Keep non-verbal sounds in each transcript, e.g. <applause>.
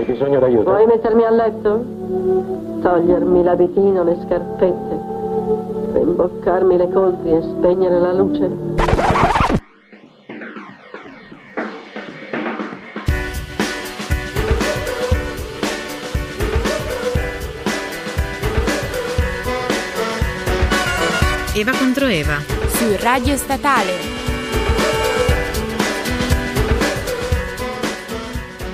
Hai bisogno d'aiuto? Vuoi mettermi a letto? Togliermi l'abitino, le scarpette, rimboccarmi le coltri e spegnere la luce? Eva contro Eva. su Radio Statale.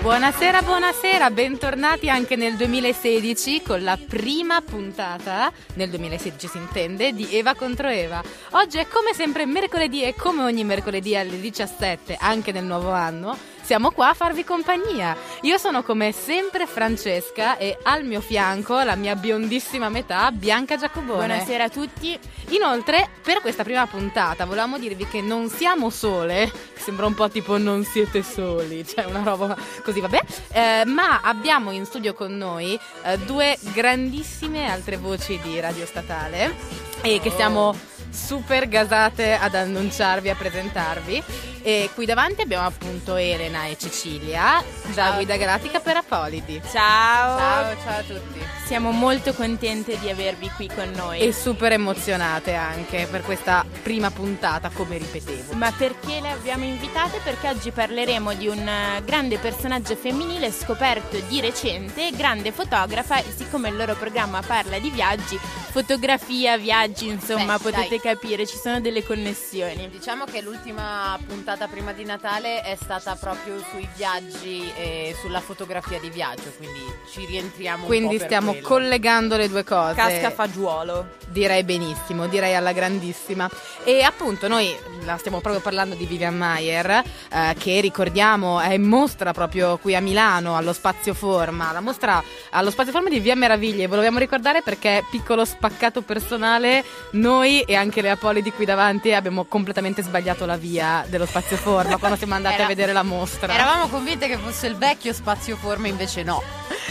Buonasera, buonasera, bentornati anche nel 2016 con la prima puntata, nel 2016 si intende, di Eva contro Eva. Oggi è come sempre mercoledì e come ogni mercoledì alle 17, anche nel nuovo anno, siamo qua a farvi compagnia. Io sono come sempre Francesca e al mio fianco la mia biondissima metà, Bianca Giacobone. Buonasera a tutti. Inoltre, per questa prima puntata volevamo dirvi che non siamo sole, che sembra un po' tipo non siete soli, cioè una roba così, vabbè, eh, ma abbiamo in studio con noi eh, due grandissime altre voci di Radio Statale e che siamo super gasate ad annunciarvi, a presentarvi. E qui davanti abbiamo appunto Elena e Cecilia, da Guida Galattica per Apolidi. Ciao. ciao a tutti. Siamo molto contente di avervi qui con noi. E super emozionate anche per questa prima puntata, come ripetevo. Ma perché le abbiamo invitate? Perché oggi parleremo di un eh, grande personaggio femminile scoperto di recente, grande fotografa, e siccome il loro programma parla di viaggi, fotografia, viaggi, insomma, Beh, potete dai. Capire, ci sono delle connessioni. Diciamo che l'ultima puntata prima di Natale è stata proprio sui viaggi e sulla fotografia di viaggio, quindi ci rientriamo un Quindi stiamo collegando le due cose. Casca fagiolo. Direi benissimo, direi alla grandissima. E appunto noi la stiamo proprio parlando di Vivian Mayer, eh, che ricordiamo è in mostra proprio qui a Milano allo Spazio Forma. La mostra allo Spazio Forma di Via Meraviglie, vogliamo ricordare perché piccolo spaccato personale, noi e anche le Apolidi qui davanti abbiamo completamente sbagliato la via dello Spazio Forma quando siamo andati Era- a vedere la mostra. Eravamo convinte che fosse il vecchio spazio forma, invece no.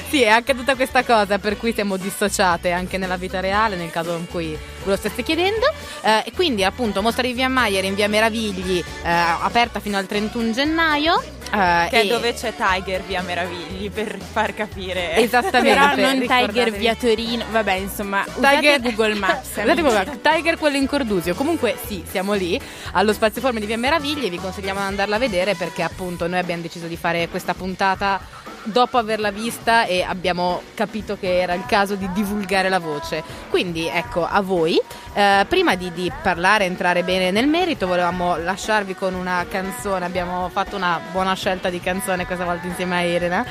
Sì, è accaduta questa cosa per cui siamo dissociate anche nella vita reale, nel caso in cui ve lo stesse chiedendo. Eh, e quindi appunto mostra di Via Maier in Via Meravigli, eh, aperta fino al 31 gennaio. eh, Che è e- dove c'è Tiger via Meravigli per far capire. Esattamente. Però non. Tiger via Torino, vabbè insomma, Tiger Google Maps. <laughs> Google. Tiger quello in Cordusio. Comunque sì, siamo lì allo Spazio Forme di Via Meraviglie, vi consigliamo di andarla a vedere perché appunto noi abbiamo deciso di fare questa puntata dopo averla vista e abbiamo capito che era il caso di divulgare la voce. Quindi ecco, a voi. Eh, prima di, di parlare, entrare bene nel merito, volevamo lasciarvi con una canzone. Abbiamo fatto una buona scelta di canzone questa volta insieme a Elena.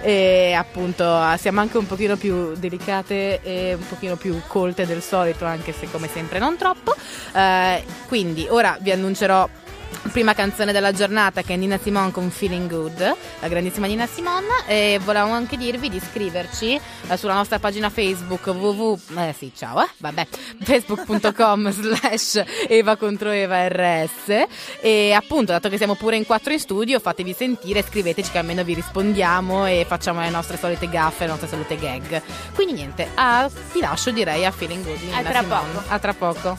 E appunto siamo anche un pochino più delicate e un pochino più colte del solito, anche se come sempre non troppo. Eh, quindi ora vi annuncerò prima canzone della giornata che è Nina Simone con Feeling Good, la grandissima Nina Simone e volevamo anche dirvi di iscriverci eh, sulla nostra pagina Facebook www eh sì ciao eh vabbè <laughs> facebook.com <laughs> slash Eva contro Eva RS e appunto dato che siamo pure in quattro in studio fatevi sentire scriveteci che almeno vi rispondiamo e facciamo le nostre solite gaffe le nostre solite gag quindi niente ah, vi lascio direi a Feeling Good di A Nina tra Simone. poco. a tra poco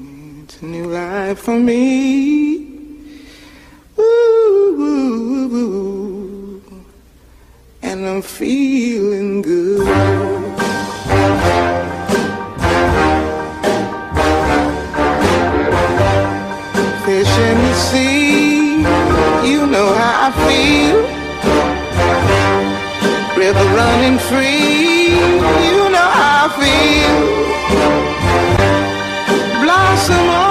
New life for me. Ooh, ooh, ooh. And I'm feeling good. Fish in the sea, you know how I feel. River running free, you know how I feel. Blossom on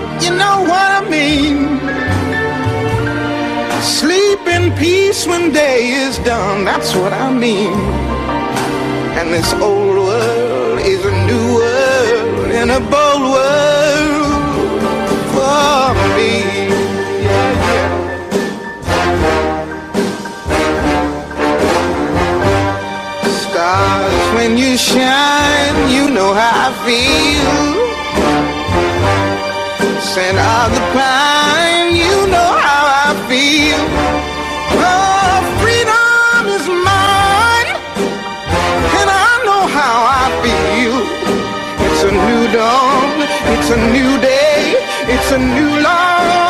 Sleep in peace when day is done, that's what I mean. And this old world is a new world and a bold world for me. Stars, when you shine, you know how I feel. Scent of the pine, it's a new day, it's a new life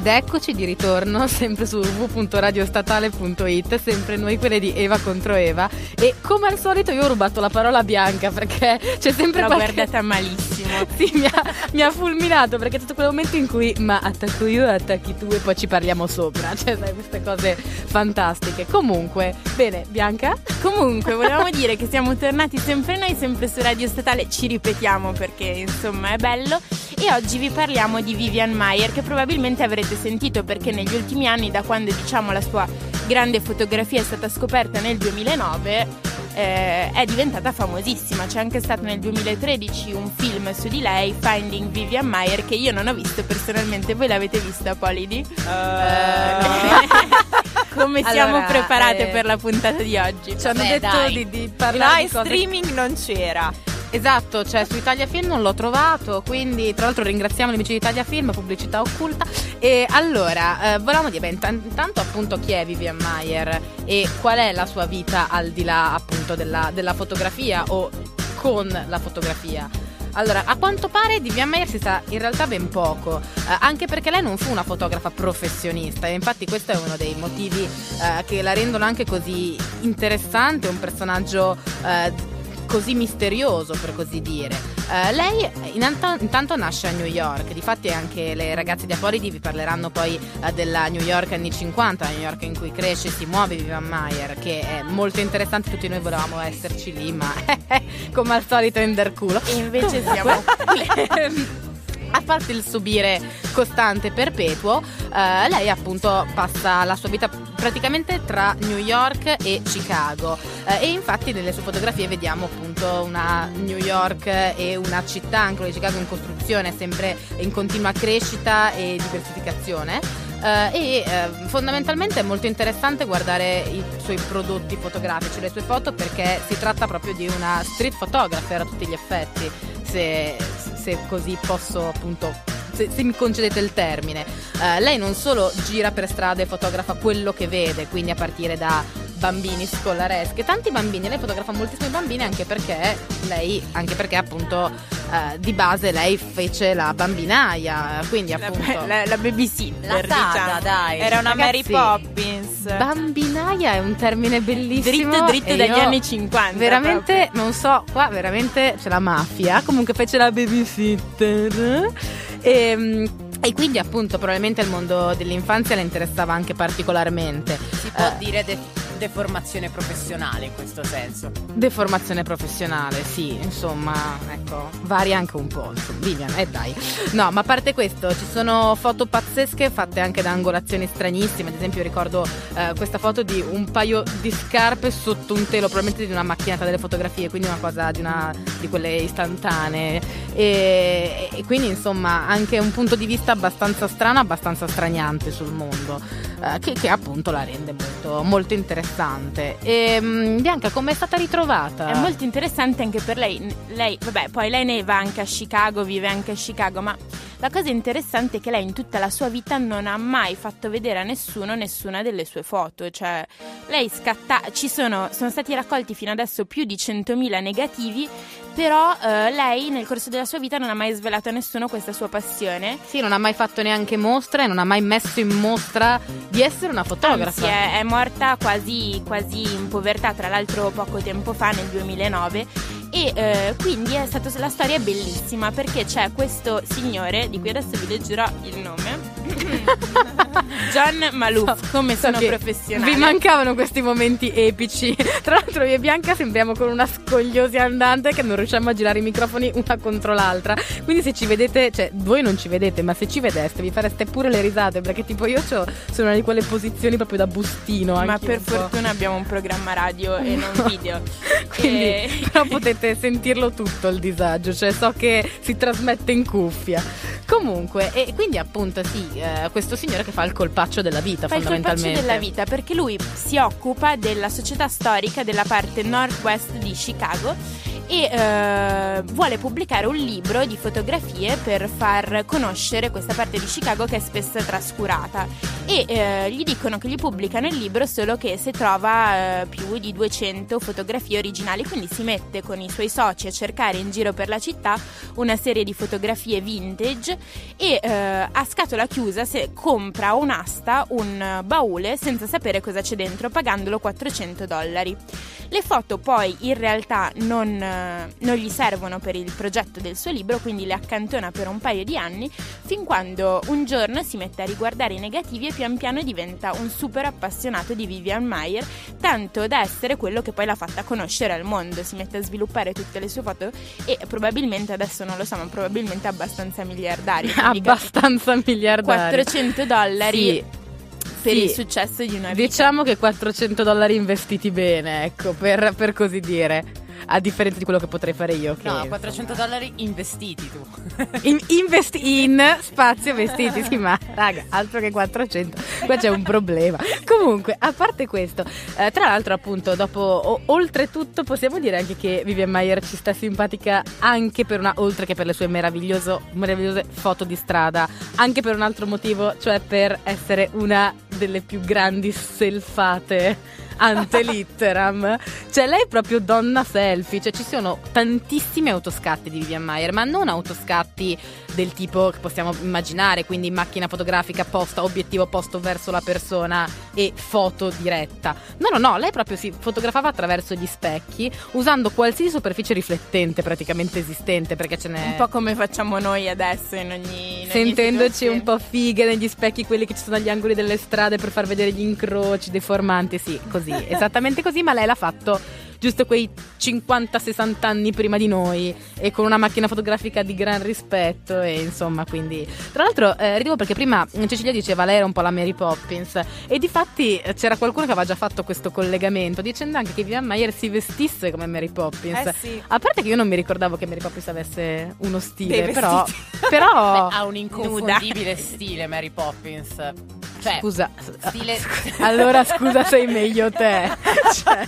Ed eccoci di ritorno <laughs> sempre su www.radiostatale.it, sempre noi quelle di Eva contro Eva e come al solito io ho rubato la parola Bianca perché c'è sempre L'ho qualche... guardata malissimo. Sì, mi ha, mi ha fulminato perché c'è stato quel momento in cui ma attacco io, attacchi tu e poi ci parliamo sopra, <laughs> cioè sai queste cose fantastiche. Comunque, bene, Bianca? Comunque, volevamo dire che siamo tornati sempre noi, sempre su Radio Statale, ci ripetiamo perché insomma è bello. E oggi vi parliamo di Vivian Mayer, che probabilmente avrete sentito perché negli ultimi anni, da quando diciamo la sua grande fotografia è stata scoperta nel 2009, eh, è diventata famosissima. C'è anche stato nel 2013 un film su di lei, Finding Vivian Mayer, che io non ho visto personalmente. Voi l'avete vista, Polidi? <laughs> Come siamo Allora, preparate eh, per la puntata di oggi? Ci hanno detto di, di No, parlare in di cose streaming non c'era. Esatto, cioè su Italia Film non l'ho trovato, quindi tra l'altro ringraziamo gli amici di Italia Film, pubblicità occulta. E allora, eh, volevamo dire, beh, intan- intanto appunto chi è Vivian Mayer e qual è la sua vita al di là appunto della, della fotografia o con la fotografia? Allora, a quanto pare di Vivian Mayer si sa in realtà ben poco, eh, anche perché lei non fu una fotografa professionista e infatti questo è uno dei motivi eh, che la rendono anche così interessante, un personaggio eh, così misterioso per così dire. Eh, lei inanta- intanto nasce a New York, difatti anche le ragazze di Apolidi vi parleranno poi eh, della New York anni 50, la New York in cui cresce e si muove Vivian Mayer, che è molto interessante, tutti noi volevamo esserci lì, ma <laughs> come al solito in culo. E invece siamo <laughs> A parte il subire costante perpetuo, eh, lei appunto passa la sua vita praticamente tra New York e Chicago Eh, e infatti nelle sue fotografie vediamo appunto una New York e una città, anche quella di Chicago in costruzione, sempre in continua crescita e diversificazione. Eh, e eh, fondamentalmente è molto interessante guardare i suoi prodotti fotografici, le sue foto, perché si tratta proprio di una street photographer a tutti gli effetti, se, se così posso appunto. Se, se mi concedete il termine, Eh, lei non solo gira per strada e fotografa quello che vede, quindi a partire da bambini scolaresche, tanti bambini, lei fotografa moltissimi bambini anche perché lei, anche perché appunto eh, di base lei fece la bambinaia, quindi la, appunto la, la babysitter, La tata, diciamo. dai. Era una Mary Ragazzi, Poppins. Bambinaia è un termine bellissimo. Dritto dritto dagli anni 50. Veramente, non so, qua veramente c'è la mafia. Comunque fece la babysitter. E, e quindi appunto probabilmente il mondo dell'infanzia le interessava anche particolarmente. Si può Eh, dire de- deformazione professionale in questo senso. Deformazione professionale, sì, insomma, ecco, varia anche un po', Vivian, eh dai. No, ma a parte questo, ci sono foto pazzesche fatte anche da angolazioni stranissime, ad esempio ricordo eh, questa foto di un paio di scarpe sotto un telo, probabilmente di una macchinetta delle fotografie, quindi una cosa di, una, di quelle istantanee. E, e quindi insomma anche un punto di vista abbastanza strano, abbastanza straniante sul mondo, eh, che, che appunto la rende molto, molto interessante. E, mm, Bianca, come è stata ritrovata? È molto interessante anche per lei. Lei, vabbè, poi lei ne va anche a Chicago, vive anche a Chicago, ma La cosa interessante è che lei in tutta la sua vita non ha mai fatto vedere a nessuno nessuna delle sue foto, cioè lei scatta, ci sono, sono stati raccolti fino adesso più di 100.000 negativi però eh, lei nel corso della sua vita non ha mai svelato a nessuno questa sua passione. Sì, non ha mai fatto neanche mostra e non ha mai messo in mostra di essere una fotografa. Anzi, è, è morta quasi, quasi in povertà, tra l'altro poco tempo fa, nel 2009. E eh, quindi è stata, la storia bellissima perché c'è questo signore, di cui adesso vi leggerò il nome. <laughs> John Malouf, So- come so sono professionale. Vi mancavano questi momenti epici. Tra l'altro, io e Bianca sembriamo con una scogliosi andante che non riusciamo a girare i microfoni una contro l'altra. Quindi, se ci vedete, cioè, voi non ci vedete, ma se ci vedeste, vi fareste pure le risate. Perché, tipo, io sono una di quelle posizioni proprio da bustino. Ma per fortuna abbiamo un programma radio e non <laughs> video. Quindi, E- <laughs> però potete sentirlo tutto il disagio, cioè so che si trasmette in cuffia. Comunque, e quindi appunto sì, eh, questo signore che fa il colpaccio della vita Fa il colpaccio fondamentalmente. della vita perché lui si occupa della società storica della parte northwest di Chicago e eh, vuole pubblicare un libro di fotografie per far conoscere questa parte di Chicago che è spesso trascurata e eh, gli dicono che gli pubblicano il libro solo che se trova eh, più di 200 fotografie originali quindi si mette con i suoi soci a cercare in giro per la città una serie di fotografie vintage e eh, a scatola chiusa se compra un'asta, un baule senza sapere cosa c'è dentro pagandolo 400 dollari. Le foto poi in realtà non, eh, non gli servono per il progetto del suo libro, quindi le accantona per un paio di anni, fin quando un giorno si mette a riguardare i negativi e pian piano diventa un super appassionato di Vivian Mayer, tanto da essere quello che poi l'ha fatta conoscere al mondo. Si mette a sviluppare tutte le sue foto e probabilmente, adesso non lo so, ma probabilmente abbastanza miliardario. <laughs> Abbastanza miliardario. 400 dollari Sì, per sì. il successo di una vita. Diciamo che 400 dollari investiti bene, ecco, per, per così dire. A differenza di quello che potrei fare io. Che No, 400 dollari investiti tu. <laughs> in, investi in spazio vestiti, sì, ma raga, altro che 400. Qua c'è un problema. Comunque, a parte questo, eh, tra l'altro, appunto, dopo, o- oltretutto, possiamo dire anche che Vivian Mayer ci sta simpatica anche per una, oltre che per le sue meravigliose foto di strada, anche per un altro motivo, cioè per essere una delle più grandi selfate ante litteram. Cioè, lei è proprio donna selfie. Cioè, ci sono tantissimi autoscatti di Vivian Mayer, ma non autoscatti del tipo che possiamo immaginare, quindi macchina fotografica posta, obiettivo posto verso la persona e foto diretta. No, no, no, lei proprio si fotografava attraverso gli specchi, usando qualsiasi superficie riflettente praticamente esistente, perché ce n'è Un po' come facciamo noi adesso in ogni. in ogni sentendoci situazione. un po' fighe negli specchi quelli che ci sono agli angoli delle strade per far vedere gli incroci deformanti, sì, così, esattamente così, ma lei l'ha fatto giusto quei 50-60 anni prima di noi e con una macchina fotografica di gran rispetto e insomma quindi tra l'altro eh, ridevo perché prima Cecilia diceva lei era un po' la Mary Poppins e di fatti eh, c'era qualcuno che aveva già fatto questo collegamento dicendo anche che Vivian Mayer si vestisse come Mary Poppins Eh sì. a parte che io non mi ricordavo che Mary Poppins avesse uno stile però, però Beh, <laughs> ha un inconfondibile stile Mary Poppins. Cioè, Scusa, stile <laughs> allora scusa sei meglio te. <laughs> Cioè,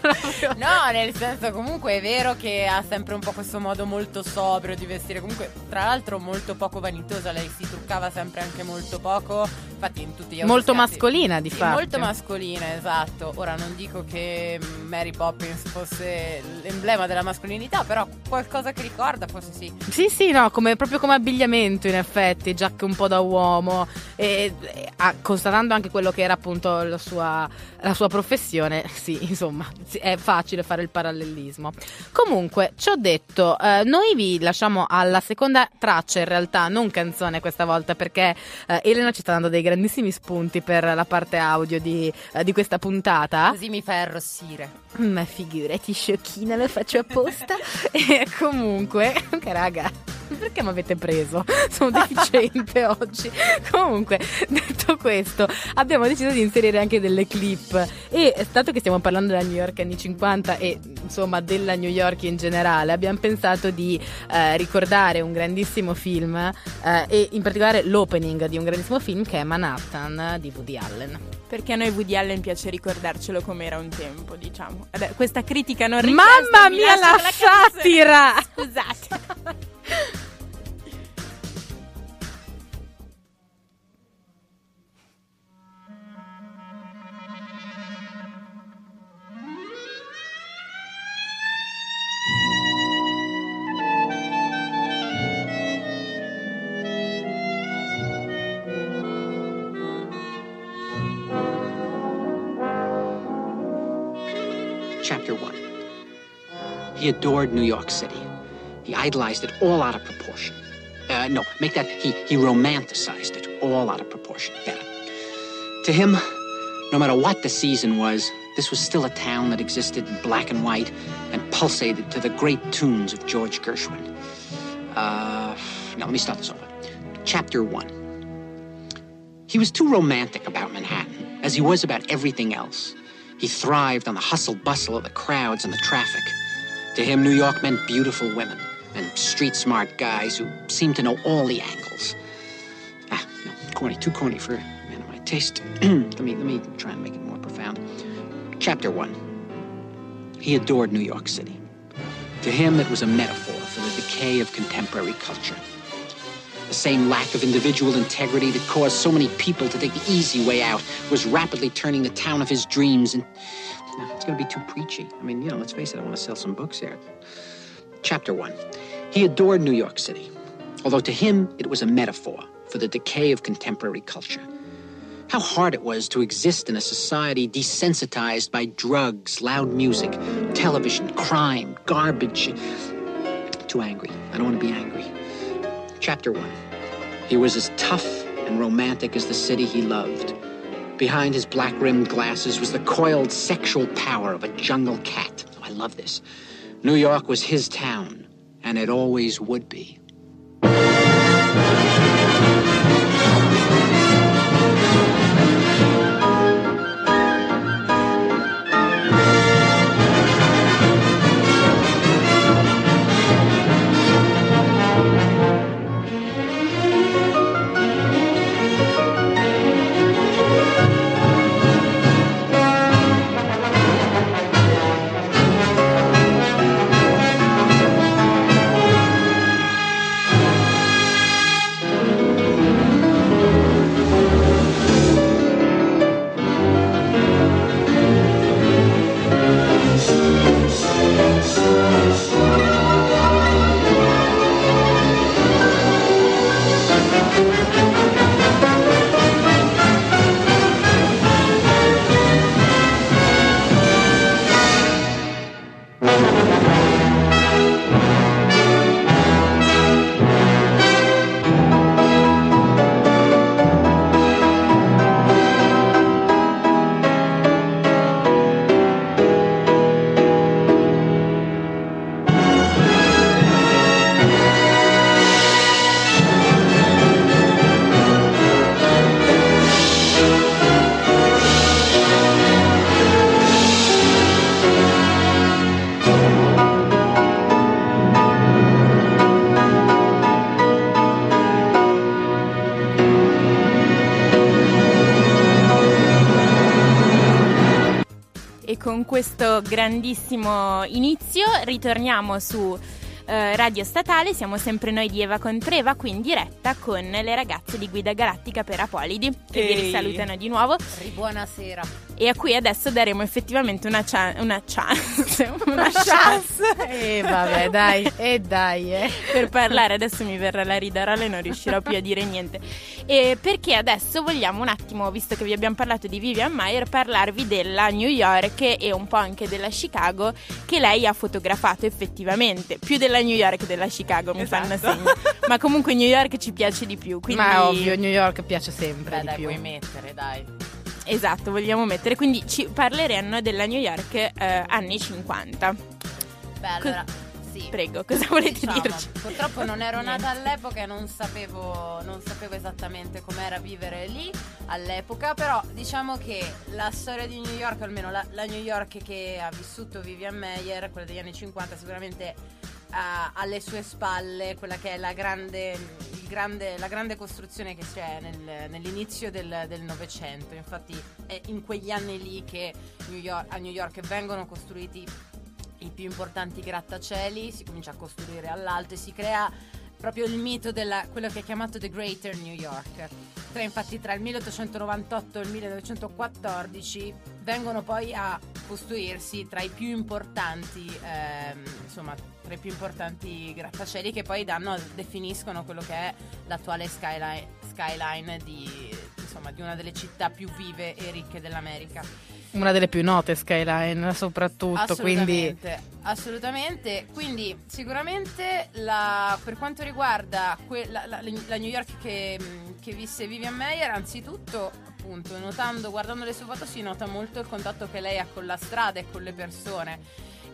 proprio- No, nel senso comunque è vero che ha sempre un po' questo modo molto sobrio di vestire, comunque tra l'altro molto poco vanitosa, lei si truccava sempre anche molto poco, infatti in tutti gli Molto autoscatti- mascolina di Sì, fatto. Molto mascolina, esatto. Ora non dico che Mary Poppins fosse l'emblema della mascolinità, però qualcosa che ricorda forse sì. Sì, sì, no, come, proprio come abbigliamento in effetti, giacche un po' da uomo, e, e, ah, constatando anche quello che era appunto la sua, la sua professione, <laughs> sì, insomma, sì, è facile fare il parallelismo. Comunque, ci ho detto, eh, noi vi lasciamo alla seconda traccia in realtà, non canzone questa volta, perché eh, Elena ci sta dando dei grandissimi spunti per la parte audio di, eh, di questa puntata. Così mi fai arrossire. Ma figurati, sciocchina, lo faccio apposta. <laughs> e comunque, che <laughs> raga, perché mi avete preso? <laughs> Sono deficiente <laughs> oggi. Comunque, detto questo, abbiamo deciso di inserire anche delle clip. E dato che stiamo parlando della New York anni 50 e insomma della New York in generale, abbiamo pensato di eh, ricordare un grandissimo film eh, e in particolare l'opening di un grandissimo film che è Manhattan di Woody Allen. Perché a noi Woody Allen piace ricordarcelo come era un tempo, diciamo. Vabbè, questa critica non Mamma richiesta, mi mia, la canzone. satira! <laughs> Scusate. Chapter 1 He adored New York City. He idolized it all out of proportion. Uh, no, make that he, he romanticized it all out of proportion. Better. To him, no matter what the season was, this was still a town that existed in black and white and pulsated to the great tunes of George Gershwin. Uh, now, let me start this over. Chapter 1. He was too romantic about Manhattan, as he was about everything else. He thrived on the hustle bustle of the crowds and the traffic. To him, New York meant beautiful women and street smart guys who seem to know all the angles. Ah, no, corny, too corny for a man of my taste. <clears throat> let me let me try and make it more profound. Chapter one. He adored New York City. To him, it was a metaphor for the decay of contemporary culture. The same lack of individual integrity that caused so many people to take the easy way out was rapidly turning the town of his dreams and no, it's going to be too preachy. I mean, you know, let's face it, I want to sell some books here. Chapter one. He adored New York City, although to him it was a metaphor for the decay of contemporary culture. How hard it was to exist in a society desensitized by drugs, loud music, television, crime, garbage. Too angry. I don't want to be angry. Chapter 1. He was as tough and romantic as the city he loved. Behind his black rimmed glasses was the coiled sexual power of a jungle cat. Oh, I love this. New York was his town, and it always would be. Grandissimo inizio. Ritorniamo su eh, Radio Statale, siamo sempre noi di Eva Contreva qui in diretta con le ragazze di Guida Galattica per Apolidi che vi Ehi. risalutano di nuovo Buonasera. e a cui adesso daremo effettivamente una, cia- una chance, <laughs> una chance E vabbè, dai, e dai, eh. per parlare. Adesso mi verrà la ridarola e non riuscirò più a dire niente. E perché adesso vogliamo un attimo, visto che vi abbiamo parlato di Vivian Mayer, parlarvi della New York e un po' anche della Chicago che lei ha fotografato effettivamente. Più della New York della Chicago, mi fanno segno. Ma comunque New York ci piace di più. Quindi... Ma ovvio, New York piace sempre Beh, di dai, più. puoi mettere, dai. Esatto, vogliamo mettere. Quindi ci parleranno della New York eh, anni 50. Beh, allora, sì. Prego, cosa volete Diciamo, dirci? Purtroppo non ero nata all'epoca e non sapevo, non sapevo esattamente com'era vivere lì all'epoca, però diciamo che la storia di New York, almeno la, la New York che ha vissuto Vivian Mayer, quella degli anni 50, sicuramente ha alle sue spalle quella che è la grande, grande- la grande costruzione che c'è nel- nell'inizio del Novecento. Infatti è in quegli anni lì che New York- a New York vengono costruiti i più importanti grattacieli, si comincia a costruire all'alto e si crea proprio il mito della quello che è chiamato The Greater New York. Tra, infatti tra il 1898 e il 1914 vengono poi a costruirsi tra i più importanti ehm, insomma tra i più importanti grattacieli che poi danno, definiscono quello che è l'attuale skyline, skyline di, insomma, di una delle città più vive e ricche dell'America. Una delle più note Skyline, soprattutto, quindi Assolutamente, assolutamente. Quindi sicuramente la- per quanto riguarda que- la, la- la New York che, che visse Vivian Mayer, anzitutto appunto notando, guardando le sue foto si nota molto il contatto che lei ha con la strada e con le persone.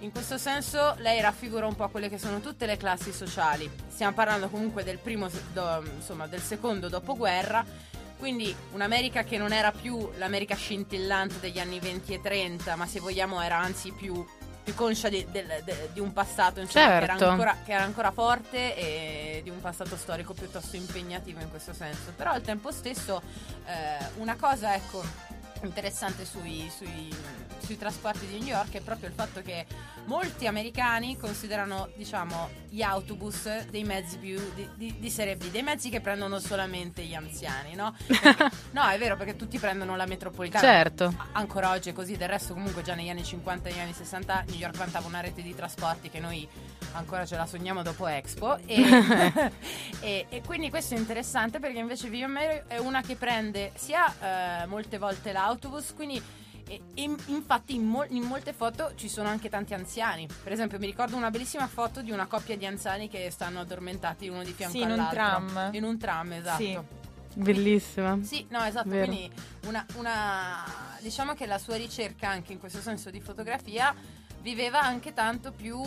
In questo senso lei raffigura un po' quelle che sono tutte le classi sociali. Stiamo parlando comunque del primo, do- insomma, del secondo dopoguerra. Quindi un'America che non era più l'America scintillante degli anni 20 e 30, ma se vogliamo era anzi più, più conscia di, del- de- di un passato insomma, che, era Certo. ancora, che era ancora forte e di un passato storico piuttosto impegnativo in questo senso. Però al tempo stesso eh, una cosa ecco, interessante sui, sui- sui trasporti di New York è proprio il fatto che molti americani considerano diciamo gli autobus dei mezzi più di, di- di serie B, dei mezzi che prendono solamente gli anziani, no? Perché- <laughs> no, è vero perché tutti prendono la metropolitana. certo. Ancora oggi è così, del resto comunque già negli anni 50 e negli anni 60 New York vantava una rete di trasporti che noi ancora ce la sogniamo dopo Expo <laughs> e, e- e quindi questo è interessante perché invece Vivian Mary è una che prende sia eh, molte volte l'autobus, quindi e- e infatti in, mol- in molte foto ci sono anche tanti anziani. Per esempio mi ricordo una bellissima foto di una coppia di anziani che stanno addormentati uno di fianco Sì, in un all'altro. tram. In un tram, esatto. Sì. Bellissima. Sì, no, esatto. Vero. Quindi una, una- diciamo che la sua ricerca anche in questo senso di fotografia viveva anche tanto più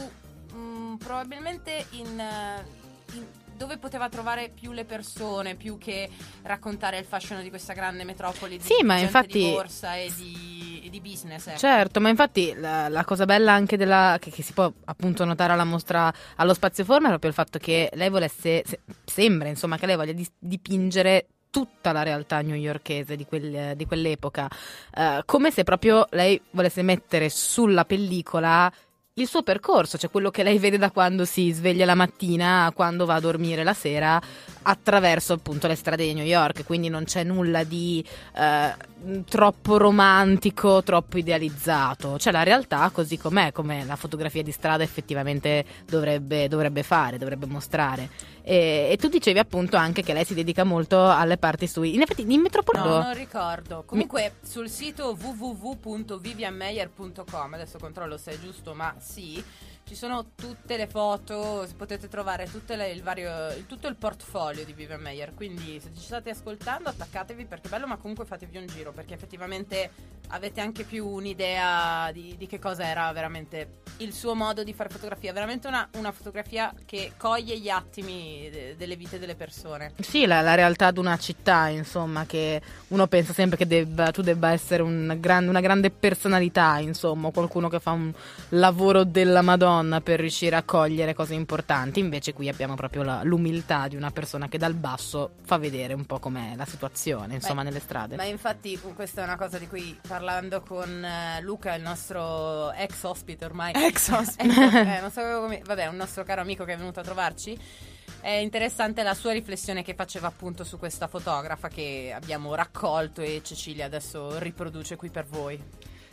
mh, probabilmente in, eh, in- dove poteva trovare più le persone più che raccontare il fascino di questa grande metropoli di Sì, ma infatti- di borsa e di, e di business. ecco. Certo, ma infatti la, la cosa bella anche della che, che si può appunto notare alla mostra allo spazio forma è proprio il fatto che lei volesse se- sembra insomma che lei voglia dis- dipingere tutta la realtà newyorkese di, quel- di quell'epoca, eh, come se proprio lei volesse mettere sulla pellicola il suo percorso, cioè quello che lei vede da quando si sveglia la mattina a quando va a dormire la sera attraverso appunto le strade di New York, quindi non c'è nulla di eh, troppo romantico, troppo idealizzato, c'è la realtà così com'è, come la fotografia di strada effettivamente dovrebbe, dovrebbe fare, dovrebbe mostrare. E, e tu dicevi appunto anche che lei si dedica molto alle parti sui... In effetti in metropolitano... No, non ricordo. Comunque sul sito www.vivianmeyer.com, adesso controllo se è giusto, ma sì, ci sono tutte le foto, potete trovare le- il vario, tutto il portfolio di Meyer, quindi se ci state ascoltando attaccatevi perché è bello, ma comunque fatevi un giro perché effettivamente avete anche più un'idea di, di che cosa era veramente il suo modo di fare fotografia, veramente una, una fotografia che coglie gli attimi de- delle vite delle persone. Sì, la, la realtà di una città, insomma, che uno pensa sempre che debba- tu debba essere un gran- una grande personalità, insomma, qualcuno che fa un lavoro della Madonna per riuscire a cogliere cose importanti. Invece qui abbiamo proprio la- l'umiltà di una persona che dal basso fa vedere un po' com'è la situazione, insomma, Beh, nelle strade. Ma infatti questa è una cosa di cui parlando con eh, Luca, il nostro ex ospite ormai. <laughs> Ex ospite. <laughs> eh, non sapevo come- vabbè, un nostro caro amico che è venuto a trovarci. È interessante la sua riflessione che faceva appunto su questa fotografa che abbiamo raccolto e Cecilia adesso riproduce qui per voi.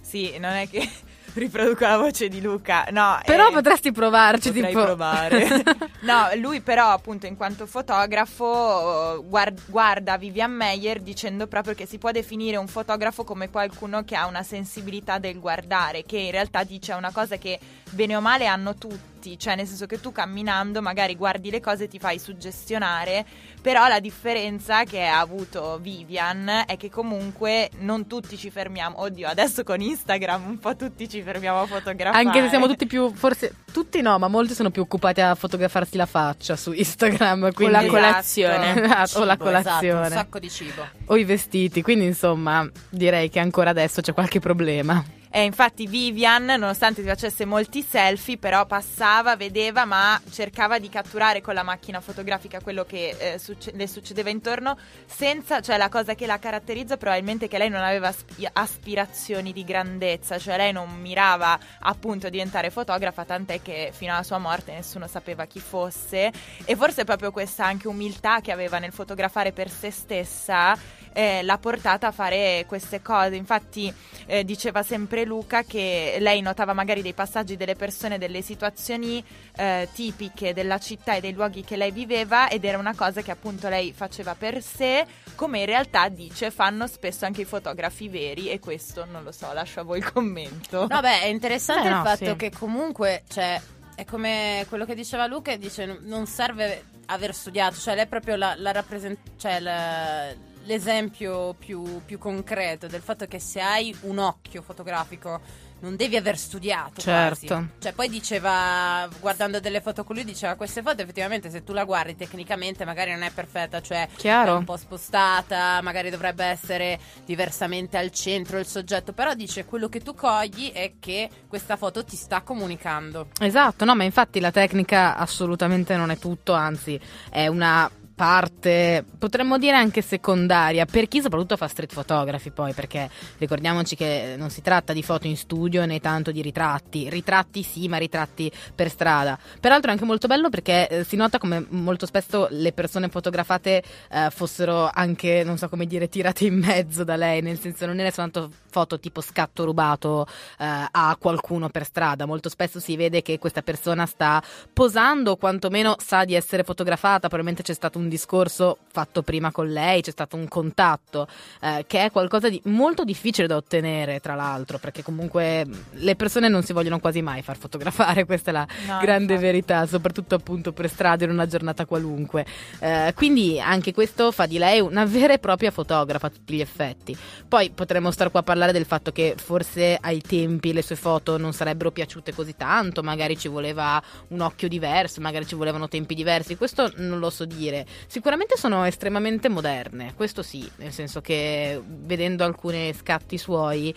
Sì, non è che <laughs> riproduco la voce di Luca, no. Però eh, potresti provarci, Potrei tipo... provare. <laughs> no, lui però appunto in quanto fotografo guard- guarda Vivian Meyer dicendo proprio che si può definire un fotografo come qualcuno che ha una sensibilità del guardare, che in realtà dice una cosa che bene o male hanno tutti, cioè nel senso che tu camminando magari guardi le cose e ti fai suggestionare, però la differenza che ha avuto Vivian è che comunque non tutti ci fermiamo, oddio adesso con Instagram un po' tutti ci fermiamo a fotografare. Anche se siamo tutti più, forse tutti no, ma molti sono più occupati a fotografarsi la faccia su Instagram. Quindi... la colazione. Esatto, <laughs> o la Cibo, esatto, colazione. un sacco di cibo. o i vestiti, quindi insomma direi che ancora adesso c'è qualche problema. E infatti Vivian, nonostante ti facesse molti selfie, però passava, vedeva, ma cercava di catturare con la macchina fotografica quello che eh, succe- le succedeva intorno, senza, cioè la cosa che la caratterizza probabilmente è che lei non aveva aspi- aspirazioni di grandezza, cioè lei non mirava appunto a diventare fotografa, tant'è che fino alla sua morte nessuno sapeva chi fosse e forse proprio questa anche umiltà che aveva nel fotografare per se stessa eh, l'ha portata a fare queste cose. Infatti eh, diceva sempre Luca che lei notava magari dei passaggi delle persone, delle situazioni eh, tipiche della città e dei luoghi che lei viveva ed era una cosa che appunto lei faceva per sé, come in realtà dice fanno spesso anche i fotografi veri e questo non lo so, lascio a voi il commento. No, beh, è interessante Eh, il no, fatto sì. che comunque, cioè, è come quello che diceva Luca, dice non serve aver studiato, cioè lei è proprio la, la rappresent- cioè la- l'esempio più, più concreto del fatto che se hai un occhio fotografico non devi aver studiato Certo. quasi. Cioè poi diceva, guardando delle foto con lui, diceva queste foto effettivamente se tu la guardi tecnicamente magari non è perfetta, cioè Chiaro. è un po' spostata, magari dovrebbe essere diversamente al centro il soggetto, però dice quello che tu cogli è che questa foto ti sta comunicando. Esatto, no, ma infatti la tecnica assolutamente non è tutto, anzi è una parte, potremmo dire anche secondaria, per chi soprattutto fa street photography poi, perché ricordiamoci che non si tratta di foto in studio né tanto di ritratti, ritratti sì, ma ritratti per strada. Peraltro è anche molto bello perché eh, si nota come molto spesso le persone fotografate eh, fossero anche, non so come dire, tirate in mezzo da lei, nel senso non era soltanto foto tipo scatto rubato eh, a qualcuno per strada, molto spesso si vede che questa persona sta posando o quantomeno sa di essere fotografata, probabilmente c'è stato un discorso fatto prima con lei, c'è stato un contatto, eh, che è qualcosa di molto difficile da ottenere tra l'altro, perché comunque mh, le persone non si vogliono quasi mai far fotografare, <laughs> questa è la No, grande infatti. verità, soprattutto appunto per strada in una giornata qualunque. Eh, quindi anche questo fa di lei una vera e propria fotografa a tutti gli effetti. Poi potremmo star qua a parlare del fatto che forse ai tempi le sue foto non sarebbero piaciute così tanto, magari ci voleva un occhio diverso, magari ci volevano tempi diversi, questo non lo so dire. Sicuramente sono estremamente moderne, questo sì, nel senso che vedendo alcuni scatti suoi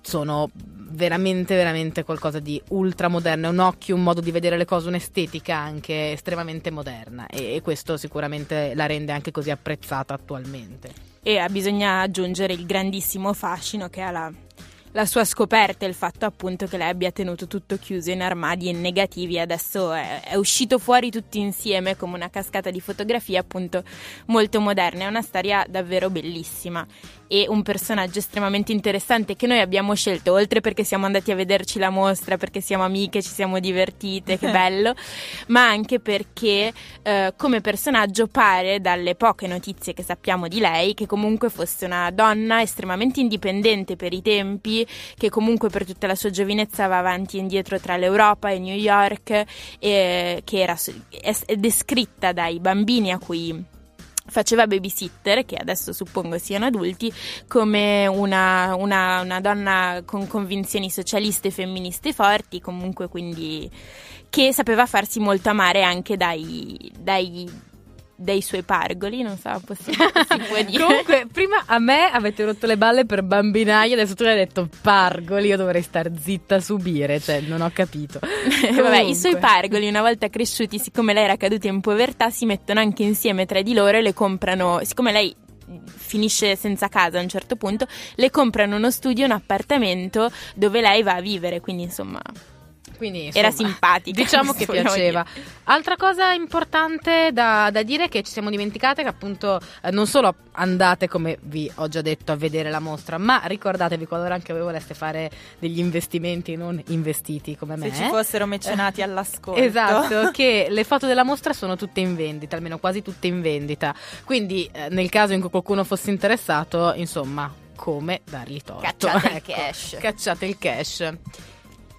sono veramente veramente qualcosa di ultramoderno, un occhio, un modo di vedere le cose, un'estetica anche estremamente moderna e, e questo sicuramente la rende anche così apprezzata attualmente. E ah, bisogna aggiungere il grandissimo fascino che ha la, la sua scoperta, il fatto appunto che lei abbia tenuto tutto chiuso in armadi e negativi e adesso è, è uscito fuori tutti insieme come una cascata di fotografie appunto molto moderne. È una storia davvero bellissima e un personaggio estremamente interessante che noi abbiamo scelto, oltre perché siamo andati a vederci la mostra, perché siamo amiche, ci siamo divertite, che <laughs> bello, ma anche perché eh, come personaggio pare dalle poche notizie che sappiamo di lei che comunque fosse una donna estremamente indipendente per i tempi, che comunque per tutta la sua giovinezza va avanti e indietro tra l'Europa e New York, e che era è descritta dai bambini a cui faceva babysitter, che adesso suppongo siano adulti, come una, una- una donna con convinzioni socialiste e femministe forti, comunque quindi che sapeva farsi molto amare anche dai, dai, dai suoi pargoli, non so possi- <laughs> si può dire. Comunque, prima a me avete rotto le balle per bambinaie, adesso tu hai detto pargoli, io dovrei star zitta a subire, cioè non ho capito. <laughs> Vabbè, i suoi pargoli, una volta cresciuti, siccome lei era caduta in povertà, si mettono anche insieme tra di loro e le comprano, siccome lei finisce senza casa a un certo punto, le comprano uno studio, un appartamento dove lei va a vivere, quindi insomma Quindi, era insomma, simpatica. Diciamo <laughs> che piaceva. dire. Altra cosa importante da, da dire è che ci siamo dimenticate che appunto eh, non solo andate, come vi ho già detto, a vedere la mostra, ma ricordatevi qualora anche voi voleste fare degli investimenti non investiti come me. Se ci fossero mecenati all'ascolto. <laughs> Esatto, <laughs> che le foto della mostra sono tutte in vendita, almeno quasi tutte in vendita. Quindi, eh, nel caso in cui qualcuno fosse interessato, insomma, come dargli torto. Cacciate il Ecco, cash. Cacciate il cash.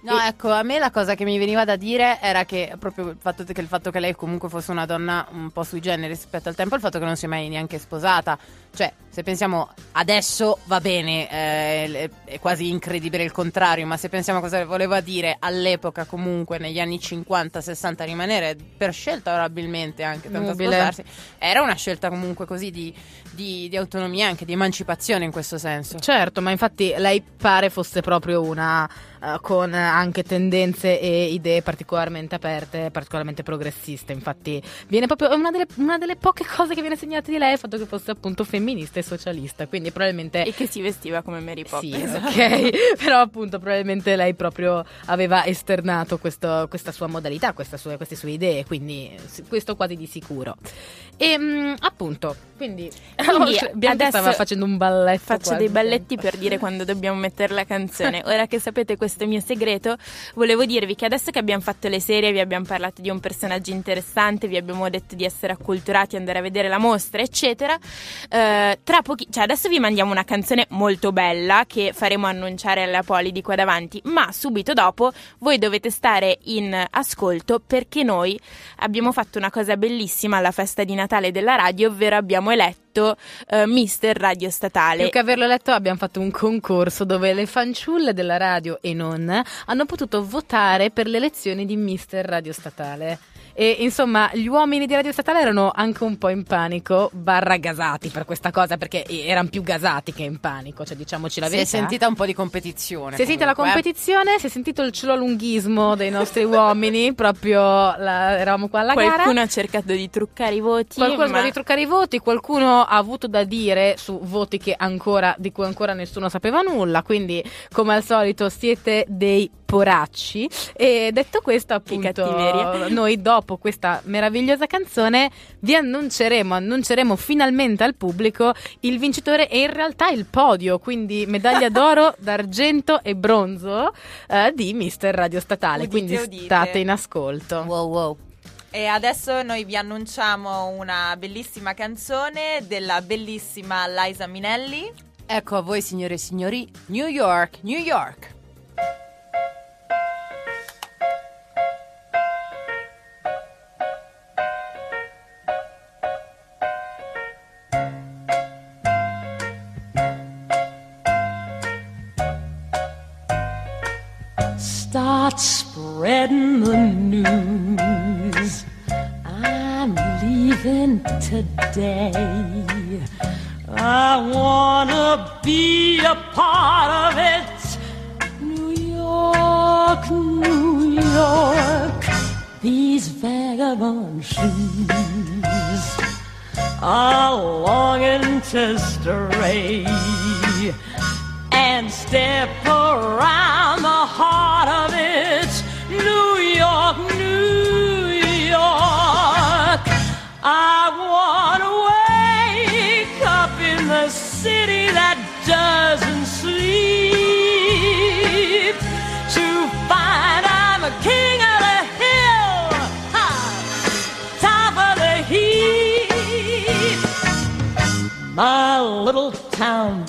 No, E- ecco, a me la cosa che mi veniva da dire era che proprio il fatto che, il fatto che lei comunque fosse una donna un po' sui generi rispetto al tempo, il fatto che non si è mai neanche sposata. Cioè, se pensiamo adesso va bene, eh, è quasi incredibile il contrario, ma se pensiamo a cosa voleva dire all'epoca comunque negli anni 50-60 rimanere per scelta probabilmente anche tanto Nubile. sposarsi, era una scelta comunque così di, di- di autonomia, anche di emancipazione in questo senso. Certo, ma infatti lei pare fosse proprio una eh, con anche tendenze e idee particolarmente aperte, particolarmente progressiste. Infatti, viene proprio una delle, una delle poche cose che viene segnata di lei è il fatto che fosse appunto femminista e socialista. Quindi probabilmente E che si vestiva come Mary Sì, Poppins. ok, <laughs> però appunto probabilmente lei proprio aveva esternato questo- questa sua modalità, questa sue- queste sue idee, quindi sì, questo quasi di sicuro. E mm, appunto, quindi, <laughs> Quindi, Bianca stava facendo un balletto. Faccio dei al balletti per dire quando dobbiamo mettere la canzone. <laughs> Ora che sapete questo mio segreto, volevo dirvi che adesso che abbiamo fatto le serie, vi abbiamo parlato di un personaggio interessante, vi abbiamo detto di essere acculturati, andare a vedere la mostra, eccetera. eh, tra pochi, cioè adesso vi mandiamo una canzone molto bella che faremo annunciare alla Poli di qua davanti, ma subito dopo voi dovete stare in ascolto perché noi abbiamo fatto una cosa bellissima alla festa di Natale della radio, ovvero abbiamo eletto eh, Mister Radio Statale. Più che averlo letto abbiamo fatto un concorso dove le fanciulle della radio e non hanno potuto votare per le elezioni di Mister Radio Statale. E insomma, gli uomini di Radio Statale erano anche un po' in panico, barra gasati per questa cosa, perché erano più gasati che in panico, cioè diciamoci la Si è verità. sentita un po' di competizione. Si è sentita la eh. competizione, si è sentito il celolunghismo dei nostri uomini, <laughs> proprio la- eravamo qua alla gara. Qualcuno ha cercato di truccare i voti. Qualcuno ma... ha ritruccare i voti, qualcuno ha avuto da dire su voti che ancora, di cui ancora nessuno sapeva nulla, quindi come al solito siete dei poracci. E detto questo, appunto, <laughs> noi dopo questa meravigliosa canzone vi annunceremo, annunceremo finalmente al pubblico il vincitore e in realtà il podio, quindi medaglia <laughs> d'oro, d'argento e bronzo eh, di Mister Radio Statale. Udite, quindi udite. state in ascolto. Wow, wow. E adesso noi vi annunciamo una bellissima canzone della bellissima Liza Minelli. Ecco a voi, signore e signori, New York, New York. Spreading the news. I'm leaving today. I wanna be a part of it. New York, New York. These vagabond shoes are longing to stray and step around the heart of it. New York, New York. I want to wake up in the city that doesn't sleep to find I'm a king of the hill, ha, top of the heap. My little town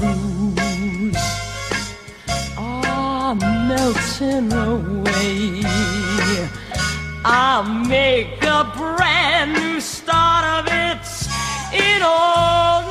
melting away. I'll make a brand new start of it in old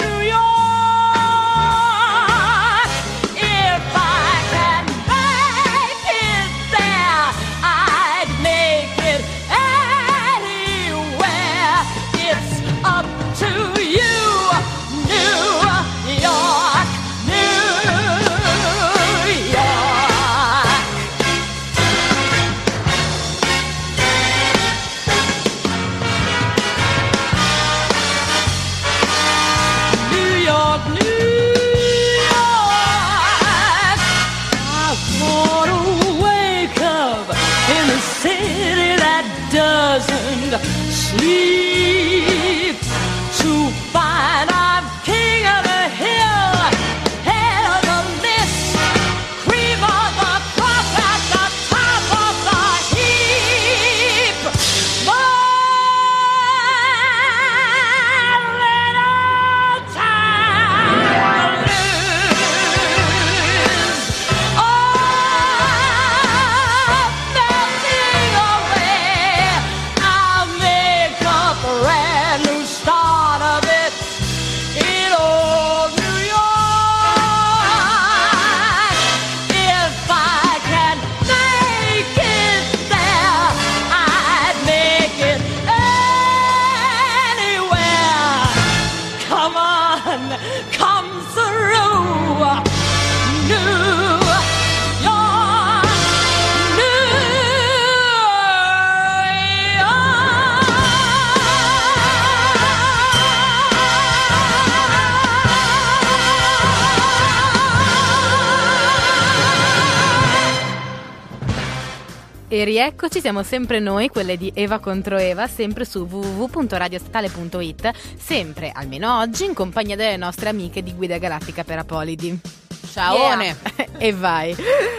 E rieccoci, siamo sempre noi, quelle di Eva contro Eva, sempre su www.radiostatale.it, sempre, almeno oggi, in compagnia delle nostre amiche di Guida Galattica per Apolidi. Ciaone. <laughs> e vai.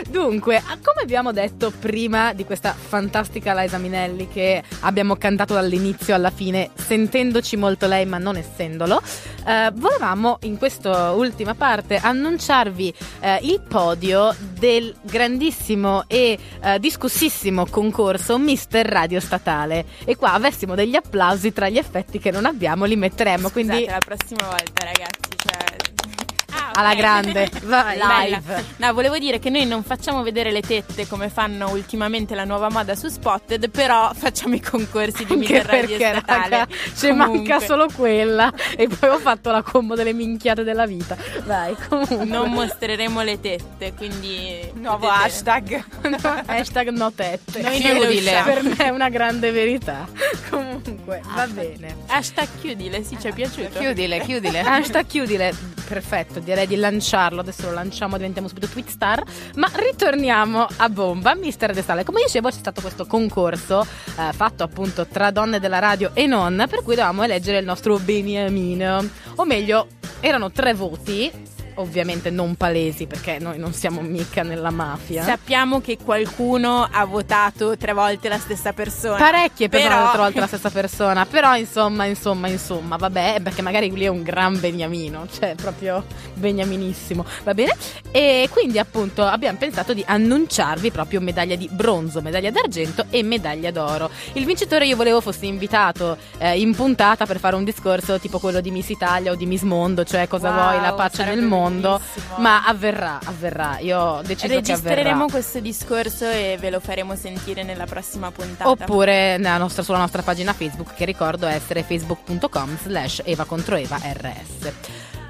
Dunque, come abbiamo detto prima di questa fantastica Liza Minelli che abbiamo cantato dall'inizio alla fine, sentendoci molto lei ma non essendolo, eh, volevamo in questa ultima parte annunciarvi eh, il podio del grandissimo e eh, discussissimo concorso Mister Radio Statale. E qua avessimo degli applausi tra gli effetti che non abbiamo, li metteremo. Scusate, quindi la prossima volta, ragazzi. Cioè... Ah, alla grande, <laughs> vai, Bella. live. No, volevo dire che noi non facciamo vedere le tette come fanno ultimamente la nuova moda su Spotted, però facciamo i concorsi di Anche perché, Statale. raga, ci manca solo quella. E poi ho fatto la combo delle minchiate della vita. Vai, comunque. Non mostreremo le tette, quindi... Nuovo vedete. hashtag. <laughs> Hashtag no tette. Noi Chiudile. Per me è una grande verità. Comunque, va bene. Hashtag chiudile, sì, ci è piaciuto. Chiudile, chiudile. <laughs> Hashtag chiudile, perfetto, direi di lanciarlo, adesso lo lanciamo, diventiamo subito tweet star, ma ritorniamo a bomba, mister De Sale, come dicevo c'è stato questo concorso eh, fatto appunto tra donne della radio e non, per cui dovevamo eleggere il nostro beniamino, o meglio erano tre voti, ovviamente non palesi perché noi non siamo mica nella mafia. Sappiamo che qualcuno ha votato tre volte la stessa persona. Parecchie Però- persone tra l'altro la stessa persona, però insomma, insomma, insomma, vabbè, perché magari lui è un gran beniamino, cioè proprio beniaminissimo, va bene? E quindi appunto abbiamo pensato di annunciarvi proprio medaglia di bronzo, medaglia d'argento e medaglia d'oro. Il vincitore io volevo fosse invitato eh, in puntata per fare un discorso tipo quello di Miss Italia o di Miss Mondo, cioè cosa Wow, vuoi, la pace nel mondo, bellissimo. ma avverrà, avverrà, io ho deciso che Registreremo questo discorso e ve lo faremo sentire nella prossima puntata. Oppure nella nostra- sulla nostra pagina Facebook, che ricordo essere facebook.com slash Eva contro Eva RS.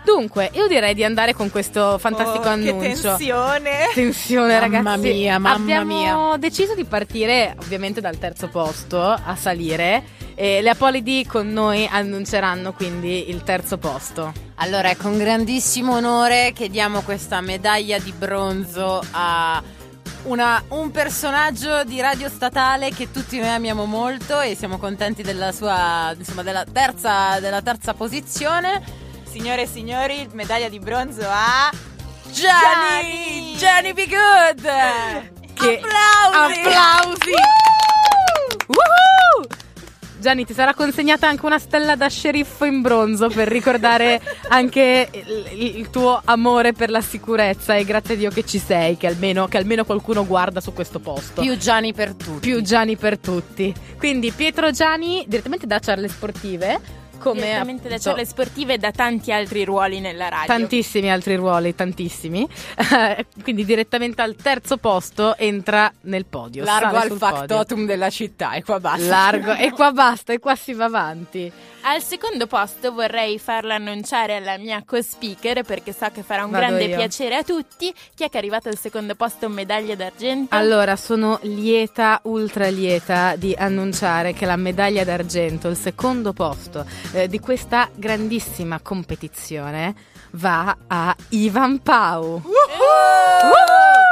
Dunque, io direi di andare con questo fantastico Oh, Che annuncio. tensione. Tensione, Mamma ragazzi. mia, mamma Abbiamo deciso di partire ovviamente dal terzo posto a salire. E le Apolidi con noi annunceranno quindi il terzo posto. Allora è con grandissimo onore che diamo questa medaglia di bronzo a una- un personaggio di radio statale che tutti noi amiamo molto e siamo contenti della sua insomma della terza, della terza posizione. Signore e signori, medaglia di bronzo a Gianni! Gianni! Gianni Be Good! Che- Applausi! Applausi! Gianni, ti sarà consegnata anche una stella da sceriffo in bronzo per ricordare <laughs> anche il, il tuo amore per la sicurezza e grazie a Dio che ci sei, che almeno, che almeno qualcuno guarda su questo posto. Più Gianni per tutti. Più Gianni per tutti. Quindi Pietro Gianni direttamente da Charle Sportive. Come Direttamente da appunto- Charle Sportive e da tanti altri ruoli nella radio. Tantissimi altri ruoli, tantissimi. <laughs> Quindi direttamente al terzo posto entra nel podio. Largo al sul podio. factotum della città e qua basta. Largo, e qua basta, e qua si va avanti. Al secondo posto vorrei farlo annunciare alla mia co-speaker perché so che farà un Vado grande io. piacere a tutti. Chi è che è arrivato al secondo posto medaglia d'argento? Allora, sono lieta, ultra lieta di annunciare che la medaglia d'argento, il secondo posto eh, di questa grandissima competizione, va a Ivan Pau. Woohoo!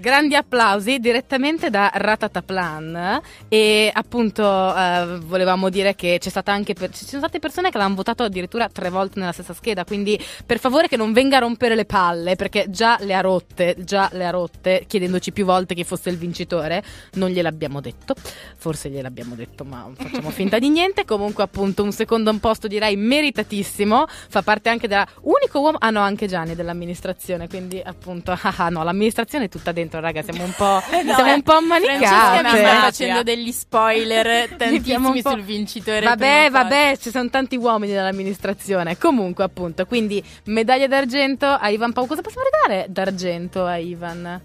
Grandi applausi direttamente da Ratataplan. E appunto eh, volevamo dire che c'è stata anche per- ci sono state persone che l'hanno votato addirittura tre volte nella stessa scheda quindi per favore che non venga a rompere le palle perché già le ha rotte già le ha rotte chiedendoci più volte chi fosse il vincitore. Non gliel'abbiamo detto. Forse gliel'abbiamo detto ma facciamo <laughs> finta di niente. Comunque appunto un secondo posto direi meritatissimo. Fa parte anche della unico uomo ah no anche Gianni dell'amministrazione quindi appunto <laughs> ah ah, no l'amministrazione è tutta dentro raga siamo un po' <laughs> siamo un po' Francesca mi ammanicate facendo degli spoiler <laughs> tantissimi sul vincitore. Vabbè, vabbè, ci sono tanti uomini nell'amministrazione. Comunque, appunto, quindi medaglia d'argento a Ivan Pau. Cosa possiamo regalare d'argento a Ivan?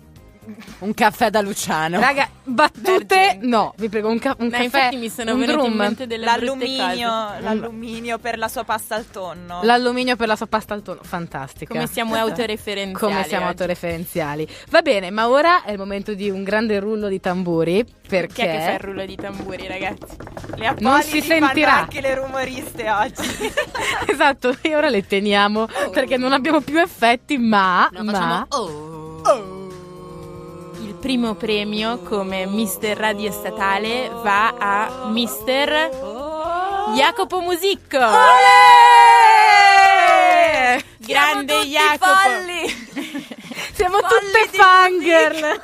Un caffè da Luciano. Raga, battute? No, vi prego, un, ca- un No, caffè. infatti mi sono un venute in mente delle l'alluminio, l'alluminio per la sua pasta al tonno. L'alluminio per la sua pasta al tonno. Fantastica. Come siamo autoreferenziali. Come siamo oggi. autoreferenziali. Va bene, ma ora è il momento di un grande rullo di tamburi. Perché Chi è che fa il rullo di tamburi, ragazzi? Le Non si fanno sentirà. anche le rumoriste oggi. <laughs> esatto, e ora le teniamo perché non abbiamo più effetti, ma, No, ma facciamo oh. Il primo premio come Mister Radio Statale va a Mister Jacopo Musicco. Grande tutti Jacopo. <laughs> Siamo Folli tutte di fangirl.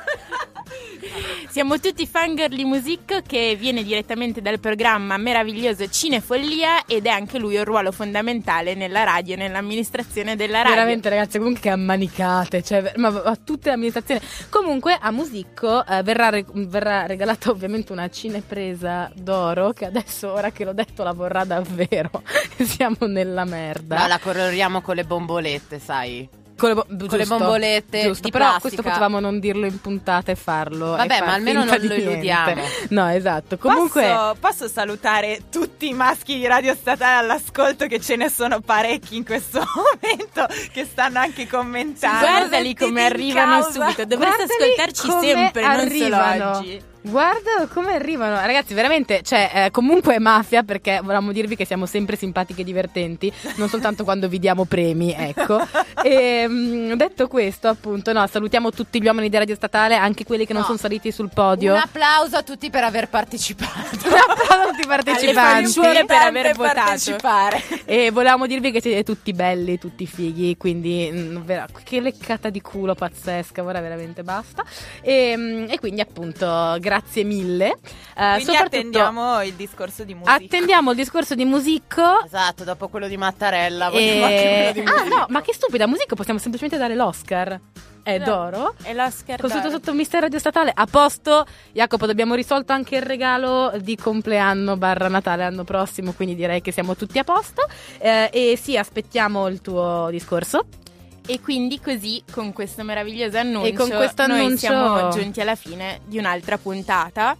<laughs> Siamo tutti fangirl Musicco che viene direttamente dal programma meraviglioso Cinefollia ed è anche lui un ruolo fondamentale nella radio, nell'amministrazione della radio. Veramente ragazzi, comunque che ammanicate, cioè, ma a tutte le amministrazioni. Comunque a Musicco eh, verrà, re- verrà regalata ovviamente una cinepresa d'oro che adesso, ora che l'ho detto, la vorrà davvero. <laughs> Siamo nella merda. No, la coloriamo con le bombolette, sai. Con le, bo- con le bombolette giusto, di però plastica. questo potevamo non dirlo in puntata e farlo. e Vabbè, far ma almeno non lo niente. illudiamo. No, esatto. Comunque Posso, posso salutare tutti i maschi di Radio Statale all'ascolto che ce ne sono parecchi in questo <laughs> momento che stanno anche commentando. Guardali come arrivano causa. subito, dovreste Guardali ascoltarci sempre, non arrivano. solo oggi. Guarda come arrivano, ragazzi, veramente, cioè, eh, comunque è mafia perché volevamo dirvi che siamo sempre simpatiche e divertenti, non soltanto <laughs> quando vi diamo premi, ecco. E mm, detto questo, appunto, no, salutiamo tutti gli uomini di Radio Statale, anche quelli che non No. sono saliti sul podio. Un applauso a tutti per aver partecipato. Un applauso a tutti i <laughs> partecipanti. per aver votato. E volevamo dirvi che siete tutti belli, tutti fighi, quindi mm, vera- che leccata di culo pazzesca, ora veramente basta. E, mm, e quindi appunto grazie mille. Eh, Quindi soprattutto attendiamo il discorso di musica. attendiamo il discorso di Musicco. esatto, dopo quello di Mattarella. E... di Ah no, ma che stupida, Musicco possiamo semplicemente dare l'Oscar. È d'oro. E l'Oscar Consulto d'oro. sotto Mister Radio Statale. A posto, Jacopo, abbiamo risolto anche il regalo di compleanno barra Natale l'anno prossimo, quindi direi che siamo tutti a posto. Eh, e sì, aspettiamo il tuo discorso. E quindi così, con questo meraviglioso annuncio, E con questo noi annuncio- siamo giunti alla fine di un'altra puntata.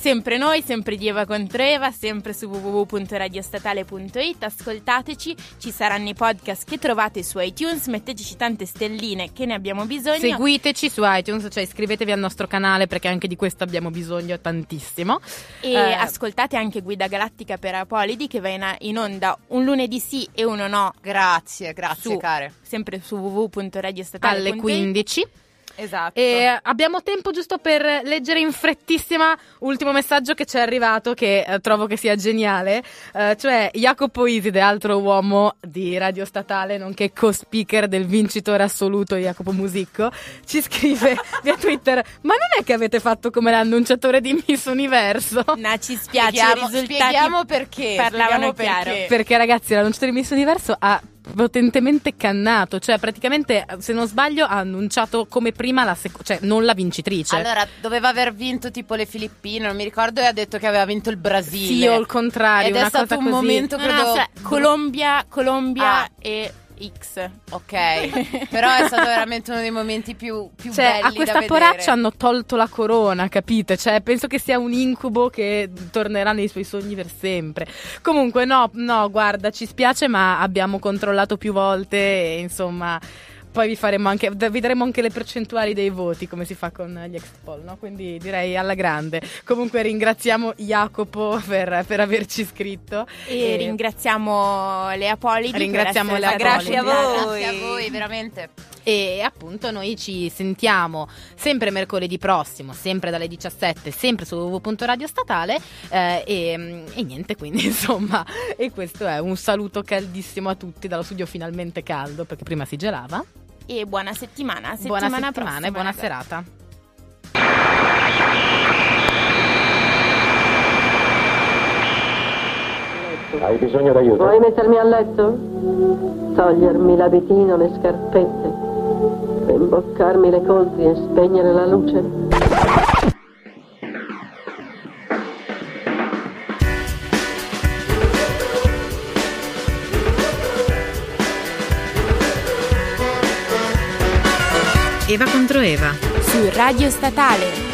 Sempre noi, sempre di Eva contro Eva, sempre su www.radiostatale.it, ascoltateci, ci saranno i podcast che trovate su iTunes, metteteci tante stelline che ne abbiamo bisogno. Seguiteci su iTunes, cioè iscrivetevi al nostro canale perché anche di questo abbiamo bisogno tantissimo. E Eh, ascoltate anche Guida Galattica per Apolidi che va in, in onda un lunedì sì e uno no, Grazie, grazie Su. care. sempre su www.radiostatale.it. alle 15. Esatto. E abbiamo tempo giusto per leggere in frettissima ultimo messaggio che ci è arrivato, che eh, trovo che sia geniale. Eh, cioè, Jacopo Iside, altro uomo di Radio Statale, nonché co-speaker del vincitore assoluto Jacopo Musicco, ci scrive <laughs> via Twitter: Ma non è che avete fatto come l'annunciatore di Miss Universo? No, ci spiace, Spieghiamo, i risultati spieghiamo perché. parlavano spieghiamo perché. Perché, ragazzi, l'annunciatore di Miss Universo ha potentemente cannato, cioè praticamente se non sbaglio ha annunciato come prima la seconda, cioè non la vincitrice. Allora, doveva aver vinto tipo le Filippine, non mi ricordo, e ha detto che aveva vinto il Brasile. sì, o il contrario, Ed è stato cosa un così. momento, No, no, credo... cioè, Colombia, Colombia Ah. e X. Ok, <laughs> però è stato veramente uno dei momenti più, più Cioè, belli a questa poraccia hanno tolto la corona, capite? Cioè, penso che sia un incubo che tornerà nei suoi sogni per sempre. Comunque, no, no, guarda, ci spiace, ma abbiamo controllato più volte e insomma. Poi vi faremo anche, vi daremo anche le percentuali dei voti, come si fa con gli exit poll, no? Quindi direi alla grande. Comunque ringraziamo Jacopo per, per averci scritto. E ringraziamo le Apolidi. Ringraziamo per le essere Grazie a voi. Grazie a voi, veramente. E appunto noi ci sentiamo sempre mercoledì prossimo, sempre dalle 17, sempre su www.radiostatale eh, e, e niente, quindi <laughs> insomma, e questo è un saluto caldissimo a tutti dallo studio finalmente caldo perché prima si gelava. E buona settimana. buona settimana prossima, e buona ragazzi. serata. Hai bisogno d'aiuto? Vuoi mettermi a letto? Togliermi l'abitino, le scarpette, rimboccarmi le coltri e spegnere la luce? Eva contro Eva. Su Radio Statale.